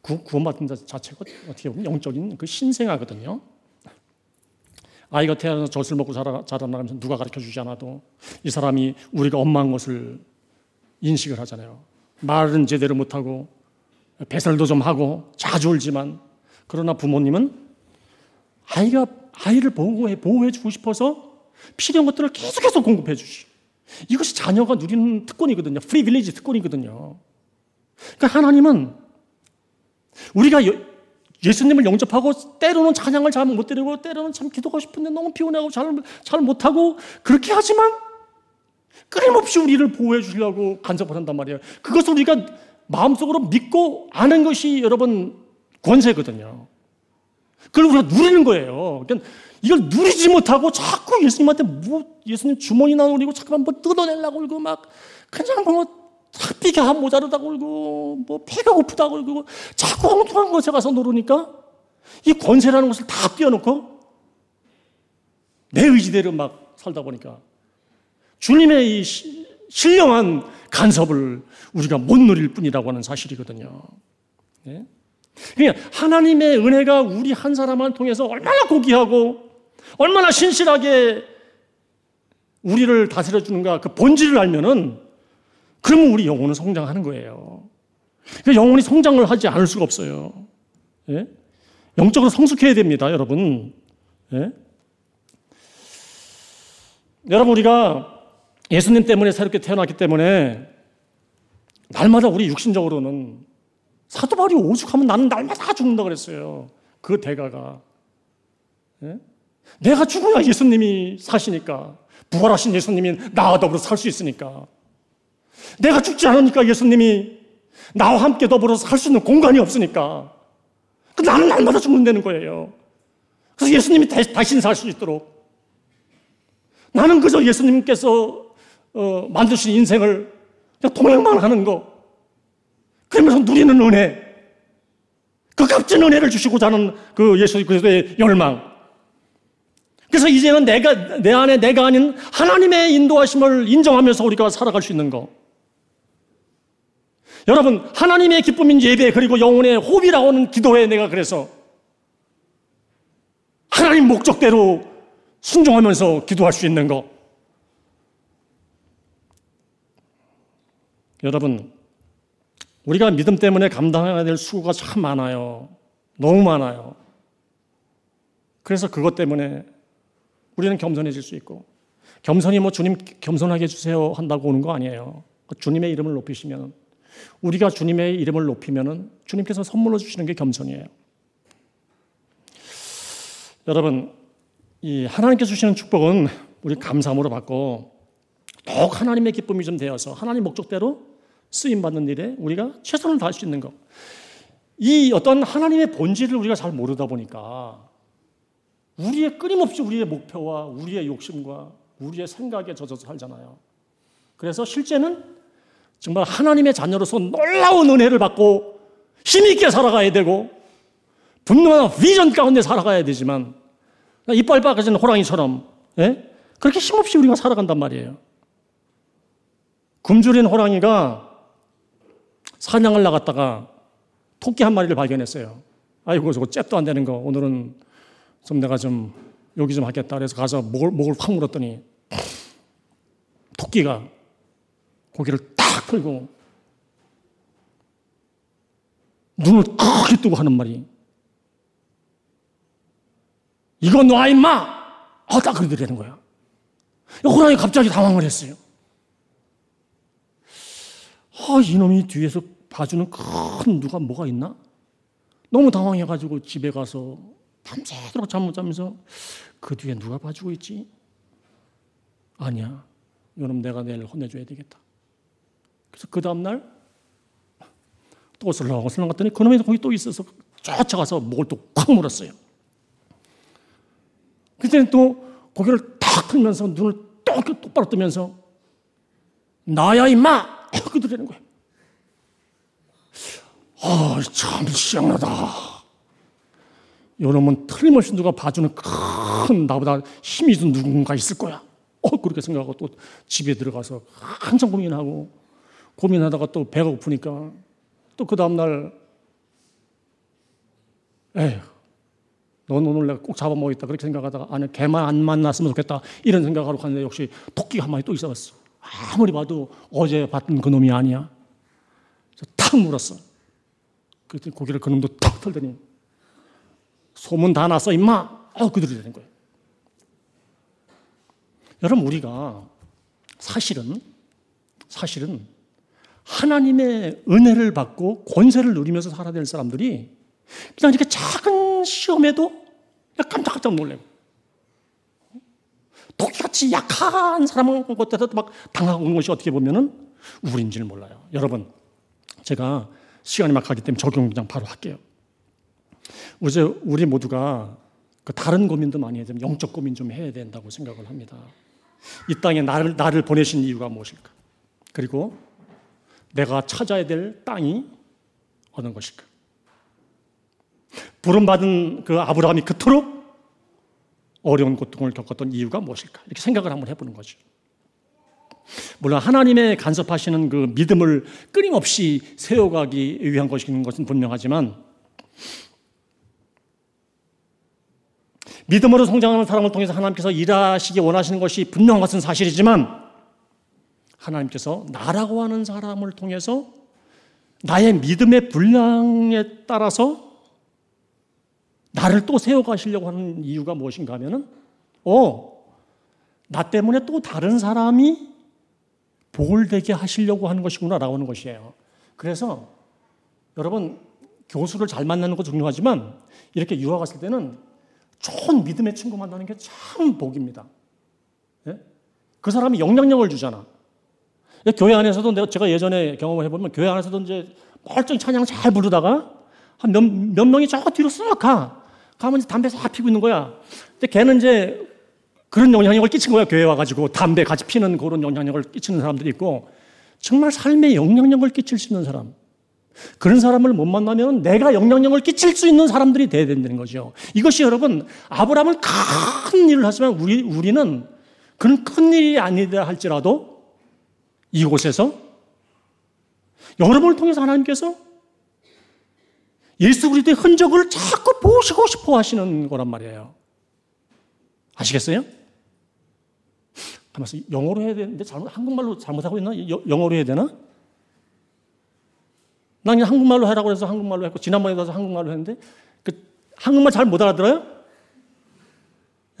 구, 구원받은 자체가 어떻게 보면 영적인 그 신생아거든요. 아이가 태어나서 젖을 먹고 자라, 자라나면서 누가 가르쳐 주지 않아도 이 사람이 우리가 엄마인 것을 인식을 하잖아요. 말은 제대로 못하고 배설도 좀 하고 자주 울지만 그러나 부모님은 아이가 아이를 보호해 보호해 주고 싶어서 필요한 것들을 계속해서 공급해 주시. 이것이 자녀가 누리는 특권이거든요. 프리빌리지 특권이거든요. 그러니까 하나님은 우리가 예수님을 영접하고 때로는 찬양을 잘 못 드리고 때로는 참 기도하고 싶은데 너무 피곤하고 잘, 잘 못하고 그렇게 하지만 끊임없이 우리를 보호해 주려고 간섭을 한단 말이에요. 그것을 우리가 마음속으로 믿고 아는 것이 여러분 권세거든요. 그걸 우리가 누리는 거예요. 그러니까 이걸 누리지 못하고 자꾸 예수님한테 뭐 예수님 주머니나 노리고 자꾸만 뭐 뜯어내려고 그러고 막 그냥 뭐 학비가 모자르다고 그러고 뭐 배가 고프다고 그러고 자꾸 엉뚱한 곳에 가서 노르니까 이 권세라는 것을 다 띄워놓고 내 의지대로 막 살다 보니까 주님의 이 신령한 간섭을 우리가 못 누릴 뿐이라고 하는 사실이거든요. 네? 그러니까 하나님의 은혜가 우리 한 사람을 통해서 얼마나 고귀하고 얼마나 신실하게 우리를 다스려 주는가 그 본질을 알면은 그러면 우리 영혼은 성장하는 거예요. 그 영혼이 성장을 하지 않을 수가 없어요. 예? 영적으로 성숙해야 됩니다, 여러분. 예? 여러분 우리가 예수님 때문에 새롭게 태어났기 때문에 날마다 우리 육신적으로는 사도 바울이 오죽하면 나는 날마다 죽는다 그랬어요. 그 대가가. 예? 내가 죽어야 예수님이 사시니까. 부활하신 예수님이 나와 더불어 살 수 있으니까. 내가 죽지 않으니까 예수님이 나와 함께 더불어 살수 있는 공간이 없으니까. 그 나는 날마다 죽는다는 거예요. 그래서 예수님이 다시 살수 있도록. 나는 그저 예수님께서 어, 만드신 인생을 그냥 동행만 하는 거. 그러면서 누리는 은혜. 그 값진 은혜를 주시고자 하는 그 예수 그리스도의 열망. 그래서 이제는 내가, 내 안에 내가 아닌 하나님의 인도하심을 인정하면서 우리가 살아갈 수 있는 거. 여러분, 하나님의 기쁨인 예배, 그리고 영혼의 호비라고 하는 기도에 내가 그래서 하나님 목적대로 순종하면서 기도할 수 있는 거. 여러분, 우리가 믿음 때문에 감당해야 될 수고가 참 많아요. 너무 많아요. 그래서 그것 때문에 우리는 겸손해질 수 있고, 겸손이 뭐 주님 겸손하게 해주세요 한다고 오는 거 아니에요. 주님의 이름을 높이시면, 우리가 주님의 이름을 높이면 주님께서 선물로 주시는 게 겸손이에요. 여러분, 이 하나님께서 주시는 축복은 우리 감사함으로 받고 더욱 하나님의 기쁨이 좀 되어서 하나님 목적대로 쓰임 받는 일에 우리가 최선을 다할 수 있는 것. 이 어떤 하나님의 본질을 우리가 잘 모르다 보니까 우리의 끊임없이 우리의 목표와 우리의 욕심과 우리의 생각에 젖어서 살잖아요. 그래서 실제는 정말 하나님의 자녀로서 놀라운 은혜를 받고 힘있게 살아가야 되고 분명한 비전 가운데 살아가야 되지만 이빨 빠가진 호랑이처럼 예? 그렇게 힘없이 우리가 살아간단 말이에요. 굶주린 호랑이가 사냥을 나갔다가 토끼 한 마리를 발견했어요. 아이고 저거 잽도 안 되는 거 오늘은 좀 내가 좀 여기 좀 하겠다 그래서 가서 목을, 목을 확 물었더니 토끼가 고개를 딱 풀고 눈을 크게 뜨고 하는 말이 이거 놔 임마! 아, 딱 그러더라는 거야. 호랑이 갑자기 당황을 했어요. 아, 이놈이 뒤에서 봐주는 큰 누가 뭐가 있나? 너무 당황해가지고 집에 가서 밤새도록 잠 못 자면서 그 뒤에 누가 봐주고 있지? 아니야. 이놈 내가 내일 혼내줘야 되겠다. 그래서 그 다음날 또 슬렁슬렁 갔더니 그놈이 거기 또 있어서 쫓아가서 목을 또 콱 물었어요. 그때는 또 고개를 탁 틀면서 눈을 똑바로 뜨면서 나야 임마! 그러는 거예요. 아, 참 시장나다. 요놈은 틀림없이 누가 봐주는 큰 나보다 힘이 있는 누군가 있을 거야. 어, 그렇게 생각하고 또 집에 들어가서 한참 고민하고 고민하다가 또 배가 고프니까 또 그 다음날 에휴, 넌 오늘 내가 꼭 잡아먹겠다. 그렇게 생각하다가 아니, 개만 안 만났으면 좋겠다. 이런 생각하러 갔는데 역시 토끼가 한 마리 또 있어봤어. 아무리 봐도 어제 봤던 그 놈이 아니야. 탁 물었어. 그랬더니 고개를 그 놈도 탁 털더니 소문 다 났어, 임마! 어, 그들이 되는 거예요. 여러분, 우리가 사실은, 사실은 하나님의 은혜를 받고 권세를 누리면서 살아야 될 사람들이 그냥 이렇게 작은 시험에도 깜짝깜짝 놀래고 토끼같이 약한 사람 것들도 막 당하고 있는 것이 어떻게 보면은 우리인지는 몰라요. 여러분, 제가 시간이 막 가기 때문에 적용 그냥 바로 할게요. 이제 우리 모두가 그 다른 고민도 많이 해야 되면 영적 고민 좀 해야 된다고 생각을 합니다. 이 땅에 나를, 나를 보내신 이유가 무엇일까? 그리고 내가 찾아야 될 땅이 어느 것일까? 부름받은 그 아브라함이 그토록 어려운 고통을 겪었던 이유가 무엇일까? 이렇게 생각을 한번 해보는 거죠. 물론 하나님의 간섭하시는 그 믿음을 끊임없이 세워가기 위한 것인 것은 분명하지만 믿음으로 성장하는 사람을 통해서 하나님께서 일하시기 원하시는 것이 분명한 것은 사실이지만 하나님께서 나라고 하는 사람을 통해서 나의 믿음의 분량에 따라서 나를 또 세워가시려고 하는 이유가 무엇인가 하면은, 어, 나 때문에 또 다른 사람이 복을 되게 하시려고 하는 것이구나 라고 하는 것이에요. 그래서 여러분, 교수를 잘 만나는 것도 중요하지만 이렇게 유학 갔을 때는 좋은 믿음의 친구 만나는 게 참 복입니다. 예? 그 사람이 영향력을 주잖아. 교회 안에서도 내가 제가 예전에 경험을 해보면 교회 안에서도 이제 멀쩡히 찬양 잘 부르다가 한 몇, 몇 명이 저 뒤로 쓱 가. 가면 이제 담배 싹 피고 있는 거야. 근데 걔는 이제 그런 영향력을 끼친 거야. 교회 와가지고 담배 같이 피는 그런 영향력을 끼치는 사람들이 있고 정말 삶에 영향력을 끼칠 수 있는 사람. 그런 사람을 못 만나면 내가 영향력을 끼칠 수 있는 사람들이 돼야 된다는 거죠. 이것이 여러분, 아브라함은 큰 일을 하지만 우리, 우리는 그런 큰 일이 아니다 할지라도 이곳에서 여러분을 통해서 하나님께서 예수 그리스도의 흔적을 자꾸 보시고 싶어 하시는 거란 말이에요. 아시겠어요? 가만있어. 영어로 해야 되는데 잘못, 한국말로 잘못하고 있나? 영어로 해야 되나? 난 그냥 한국말로 하라고 해서 한국말로 했고, 지난번에 가서 한국말로 했는데, 그, 한국말 잘 못 알아들어요?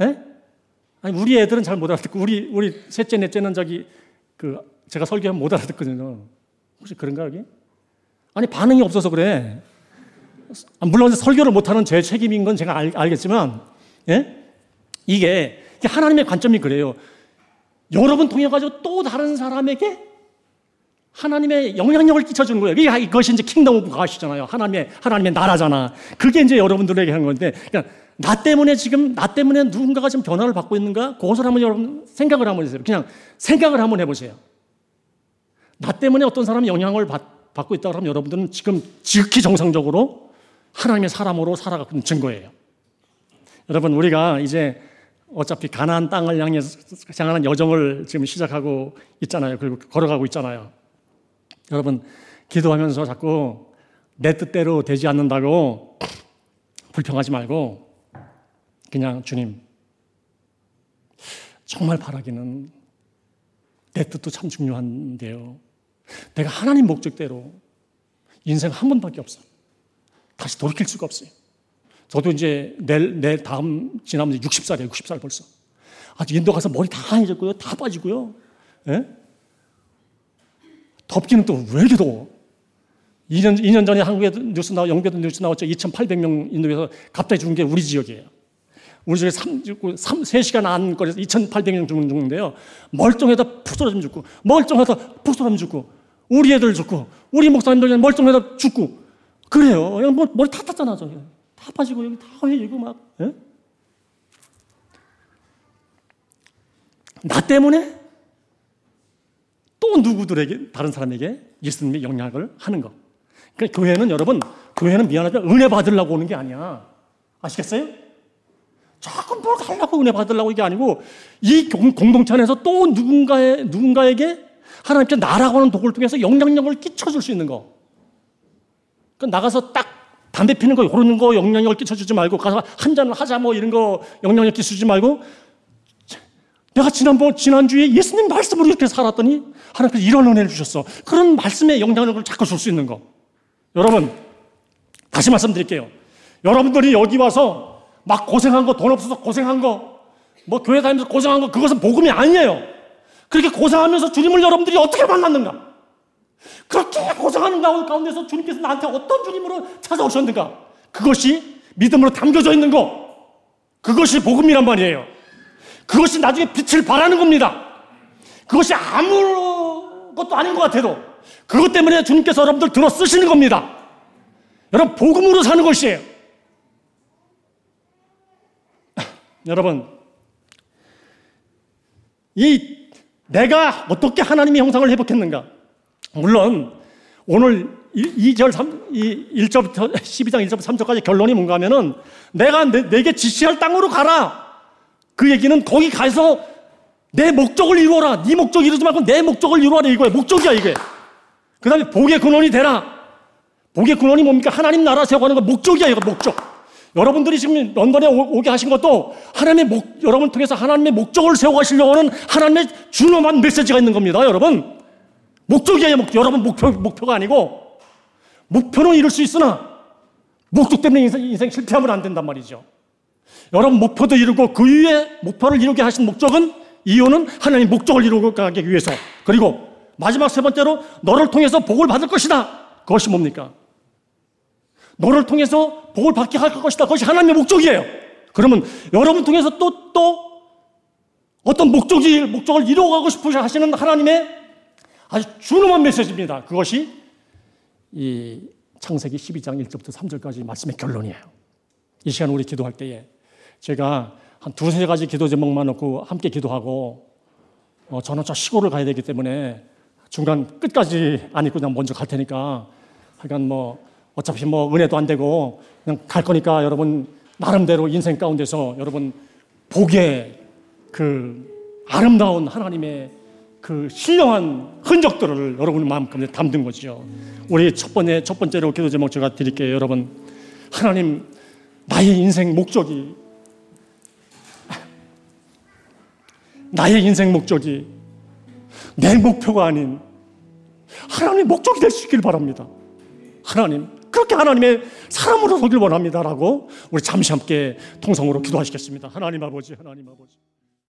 예? 아니, 우리 애들은 잘 못 알아듣고, 우리, 우리 셋째, 넷째는 저기, 그, 제가 설교하면 못 알아듣거든요. 혹시 그런가, 여기? 아니, 반응이 없어서 그래. 아, 물론 설교를 못하는 제 책임인 건 제가 알, 알겠지만, 예? 이게, 하나님의 관점이 그래요. 여러분 통해 가지고 또 다른 사람에게 하나님의 영향력을 끼쳐주는 거예요. 이것이 이제 kingdom of God이잖아요. 하나님의, 하나님의 나라잖아. 그게 이제 여러분들에게 하는 건데, 그러니까 나 때문에 지금, 나 때문에 누군가가 지금 변화를 받고 있는가? 그것을 한번 여러분 생각을 한번 해보세요. 그냥 생각을 한번 해보세요. 나 때문에 어떤 사람이 영향을 받, 받고 있다 그러면 여러분들은 지금 지극히 정상적으로 하나님의 사람으로 살아가고 있는 증거예요. 여러분, 우리가 이제 어차피 가나안 땅을 향해 향하는 여정을 지금 시작하고 있잖아요. 그리고 걸어가고 있잖아요. 여러분, 기도하면서 자꾸 내 뜻대로 되지 않는다고 불평하지 말고 그냥 주님, 정말 바라기는 내 뜻도 참 중요한데요. 내가 하나님 목적대로 인생 한 번밖에 없어. 다시 돌이킬 수가 없어요. 저도 이제 내일, 내일 다음 지나면 60살이에요. 60살 벌써. 아직 인도 가서 머리 다 하얘졌고요. 다 빠지고요. 예? 덥기는 또 왜 이렇게 더워? 2년, 2년 전에 한국에 뉴스 나와, 영배도 뉴스 나왔죠. 2,800명 인도에서 갑자기 죽은 게 우리 지역이에요. 우리 지역에 3, 3, 3시간 안 거리에서 2,800명 죽는 중인데요. 멀쩡해다 푹 죽고, 멀쩡하다 푹 죽고, 우리 애들 죽고, 우리 목사님들 멀쩡해다 죽고, 그래요. 그냥 뭐, 머리 다 탔잖아, 저기. 다 빠지고, 여기 다 회이고 막, 예? 나 때문에 또 누구들에게 다른 사람에게 예수님의 영향을 하는 것. 그러니까 교회는 여러분 교회는 미안하지만 은혜 받으려고 오는 게 아니야. 아시겠어요? 자꾸 뭘 달라고 은혜 받으려고 이게 아니고 이 공동체 안에서 또 누군가의 누군가에게 하나님께 나라고 하는 도구를 통해서 영향력을 끼쳐줄 수 있는 거. 그러니까 나가서 딱 담배 피는 거, 이런 거 영향력을 끼쳐주지 말고, 가서 한 잔을 하자 뭐 이런 거 영향력 끼쳐주지 말고, 내가 지난번, 지난주에 예수님 말씀으로 이렇게 살았더니 하나님께서 이런 은혜를 주셨어. 그런 말씀에 영향력을 자꾸 줄 수 있는 거. 여러분, 다시 말씀드릴게요. 여러분들이 여기 와서 막 고생한 거, 돈 없어서 고생한 거, 뭐 교회 다니면서 고생한 거, 그것은 복음이 아니에요. 그렇게 고생하면서 주님을 여러분들이 어떻게 만났는가? 그렇게 고생하는 가운데서 주님께서 나한테 어떤 주님으로 찾아오셨는가? 그것이 믿음으로 담겨져 있는 거. 그것이 복음이란 말이에요. 그것이 나중에 빛을 발하는 겁니다. 그것이 아무것도 아닌 것 같아도 그것 때문에 주님께서 여러분들 들어 쓰시는 겁니다. 여러분, 복음으로 사는 것이에요. 여러분, 이 내가 어떻게 하나님의 형상을 회복했는가? 물론 오늘 2절 3, 1절부터 12장 1절부터 3절까지 결론이 뭔가 하면은 내가 내, 게 지시할 땅으로 가라. 그 얘기는 거기 가서 내 목적을 이루어라. 네 목적 이루지 말고 내 목적을 이루어라 이거야. 목적이야 이게. 그 다음에 복의 근원이 되라. 복의 근원이 뭡니까? 하나님 나라 세워가는 거 목적이야 이거 목적. 여러분들이 지금 런던에 오게 하신 것도 하나님의 목, 여러분을 통해서 하나님의 목적을 세워가시려고 하는 하나님의 준엄한 메시지가 있는 겁니다, 여러분. 목적이에요, 목 여러분 목표, 목표가 아니고. 목표는 이룰 수 있으나, 목적 때문에 인생, 인생 실패하면 안 된단 말이죠. 여러분 목표도 이루고 그 위에 목표를 이루게 하신 목적은 이유는 하나님 목적을 이루고 가기 위해서. 그리고 마지막 세 번째로 너를 통해서 복을 받을 것이다. 그것이 뭡니까? 너를 통해서 복을 받게 할 것이다. 그것이 하나님의 목적이에요. 그러면 여러분 통해서 또, 또 어떤 목적이, 목적을 이루어가고 싶으셔 하시는 하나님의 아주 준엄한 메시지입니다. 그것이 이 창세기 12장 1절부터 3절까지 말씀의 결론이에요. 이 시간 우리 기도할 때에 제가 한 두세 가지 기도 제목만 놓고 함께 기도하고 어, 저는 저 시골을 가야 되기 때문에 중간 끝까지 안 있고 그냥 먼저 갈 테니까 하여간 뭐 어차피 뭐 은혜도 안 되고 그냥 갈 거니까 여러분 나름대로 인생 가운데서 여러분 복의 그 아름다운 하나님의 그 신령한 흔적들을 여러분 마음 가운데 담는 거죠. 우리 첫 번째 첫 번째로 기도 제목 제가 드릴게요, 여러분. 하나님 나의 인생 목적이 나의 인생 목적이 내 목표가 아닌 하나님의 목적이 될 수 있길 바랍니다. 하나님, 그렇게 하나님의 사람으로 서길 원합니다라고 우리 잠시 함께 통성으로 기도하시겠습니다. 하나님 아버지, 하나님 아버지.